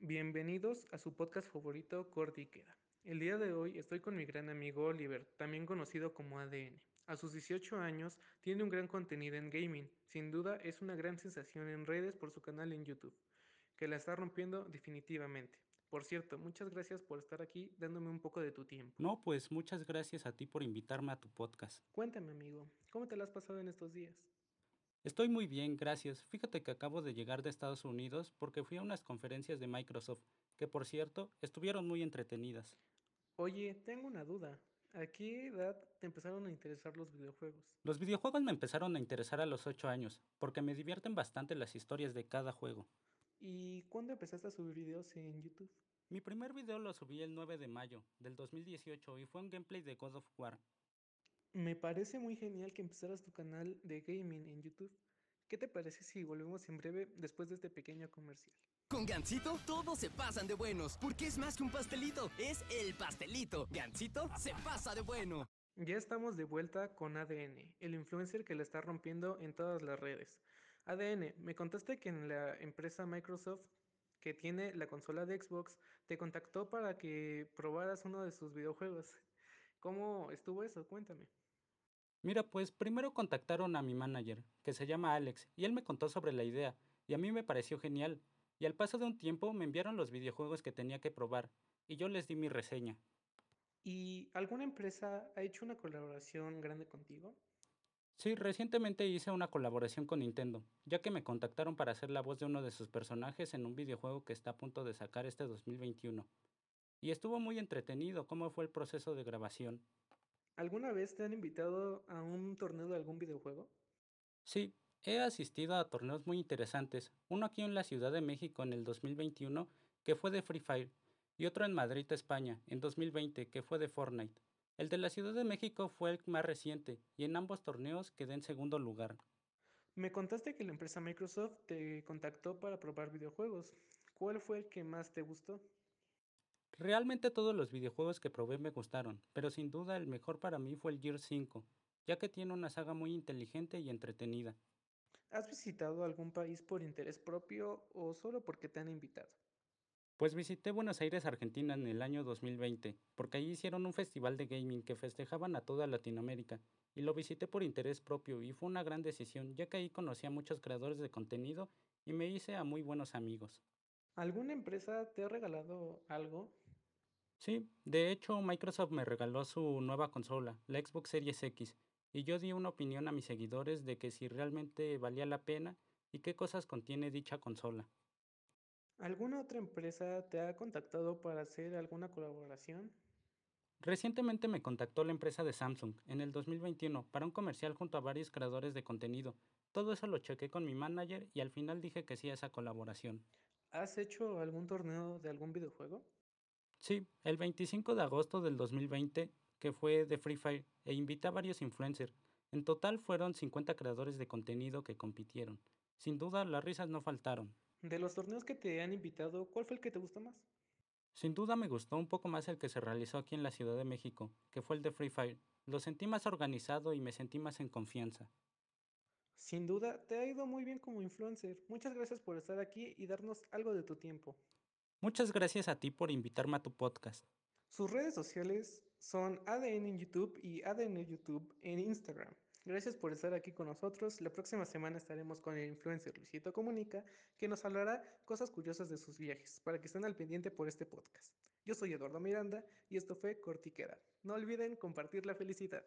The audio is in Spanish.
Bienvenidos a su podcast favorito Corte y Queda. El día de hoy estoy con mi gran amigo Oliver, también conocido como ADN. A sus 18 años tiene un gran contenido en gaming, sin duda es una gran sensación en redes por su canal en YouTube, que la está rompiendo definitivamente. Por cierto, muchas gracias por estar aquí dándome un poco de tu tiempo. No, pues muchas gracias a ti por invitarme a tu podcast. Cuéntame amigo, ¿cómo te la has pasado en estos días? Estoy muy bien, gracias. Fíjate que acabo de llegar de Estados Unidos porque fui a unas conferencias de Microsoft, que por cierto estuvieron muy entretenidas. Oye, tengo una duda. ¿A qué edad te empezaron a interesar los videojuegos? Los videojuegos me empezaron a interesar a los 8 años, porque me divierten bastante las historias de cada juego. ¿Y cuándo empezaste a subir videos en YouTube? Mi primer video lo subí el 9 de mayo del 2018 y fue un gameplay de God of War. Me parece muy genial que empezaras tu canal de gaming en YouTube. ¿Qué te parece si volvemos en breve después de este pequeño comercial? Con Gansito todos se pasan de buenos, porque es más que un pastelito, es el pastelito. Gansito se pasa de bueno. Ya estamos de vuelta con ADN, el influencer que le está rompiendo en todas las redes. ADN, me contaste que en la empresa Microsoft que tiene la consola de Xbox te contactó para que probaras uno de sus videojuegos. ¿Cómo estuvo eso? Cuéntame. Mira, pues primero contactaron a mi manager, que se llama Alex, y él me contó sobre la idea, y a mí me pareció genial, y al paso de un tiempo me enviaron los videojuegos que tenía que probar, y yo les di mi reseña. ¿Y alguna empresa ha hecho una colaboración grande contigo? Sí, recientemente hice una colaboración con Nintendo, ya que me contactaron para hacer la voz de uno de sus personajes en un videojuego que está a punto de sacar este 2021. Y estuvo muy entretenido cómo fue el proceso de grabación. ¿Alguna vez te han invitado a un torneo de algún videojuego? Sí, he asistido a torneos muy interesantes, uno aquí en la Ciudad de México en el 2021 que fue de Free Fire y otro en Madrid, España, en 2020 que fue de Fortnite. El de la Ciudad de México fue el más reciente y en ambos torneos quedé en segundo lugar. Me contaste que la empresa Microsoft te contactó para probar videojuegos. ¿Cuál fue el que más te gustó? Realmente todos los videojuegos que probé me gustaron, pero sin duda el mejor para mí fue el Gear 5, ya que tiene una saga muy inteligente y entretenida. ¿Has visitado algún país por interés propio o solo porque te han invitado? Pues visité Buenos Aires, Argentina en el año 2020, porque allí hicieron un festival de gaming que festejaban a toda Latinoamérica, y lo visité por interés propio y fue una gran decisión, ya que ahí conocí a muchos creadores de contenido y me hice a muy buenos amigos. ¿Alguna empresa te ha regalado algo? Sí, de hecho Microsoft me regaló su nueva consola, la Xbox Series X, y yo di una opinión a mis seguidores de que si realmente valía la pena y qué cosas contiene dicha consola. ¿Alguna otra empresa te ha contactado para hacer alguna colaboración? Recientemente me contactó la empresa de Samsung en el 2021 para un comercial junto a varios creadores de contenido. Todo eso lo chequé con mi manager y al final dije que sí a esa colaboración. ¿Has hecho algún torneo de algún videojuego? Sí, el 25 de agosto del 2020, que fue de Free Fire, e invité a varios influencers. En total fueron 50 creadores de contenido que compitieron. Sin duda, las risas no faltaron. De los torneos que te han invitado, ¿cuál fue el que te gustó más? Sin duda me gustó un poco más el que se realizó aquí en la Ciudad de México, que fue el de Free Fire. Lo sentí más organizado y me sentí más en confianza. Sin duda, te ha ido muy bien como influencer. Muchas gracias por estar aquí y darnos algo de tu tiempo. Muchas gracias a ti por invitarme a tu podcast. Sus redes sociales son ADN en YouTube y ADN YouTube en Instagram. Gracias por estar aquí con nosotros. La próxima semana estaremos con el influencer Luisito Comunica, que nos hablará cosas curiosas de sus viajes, para que estén al pendiente por este podcast. Yo soy Eduardo Miranda y esto fue Cortiqueda. No olviden compartir la felicidad.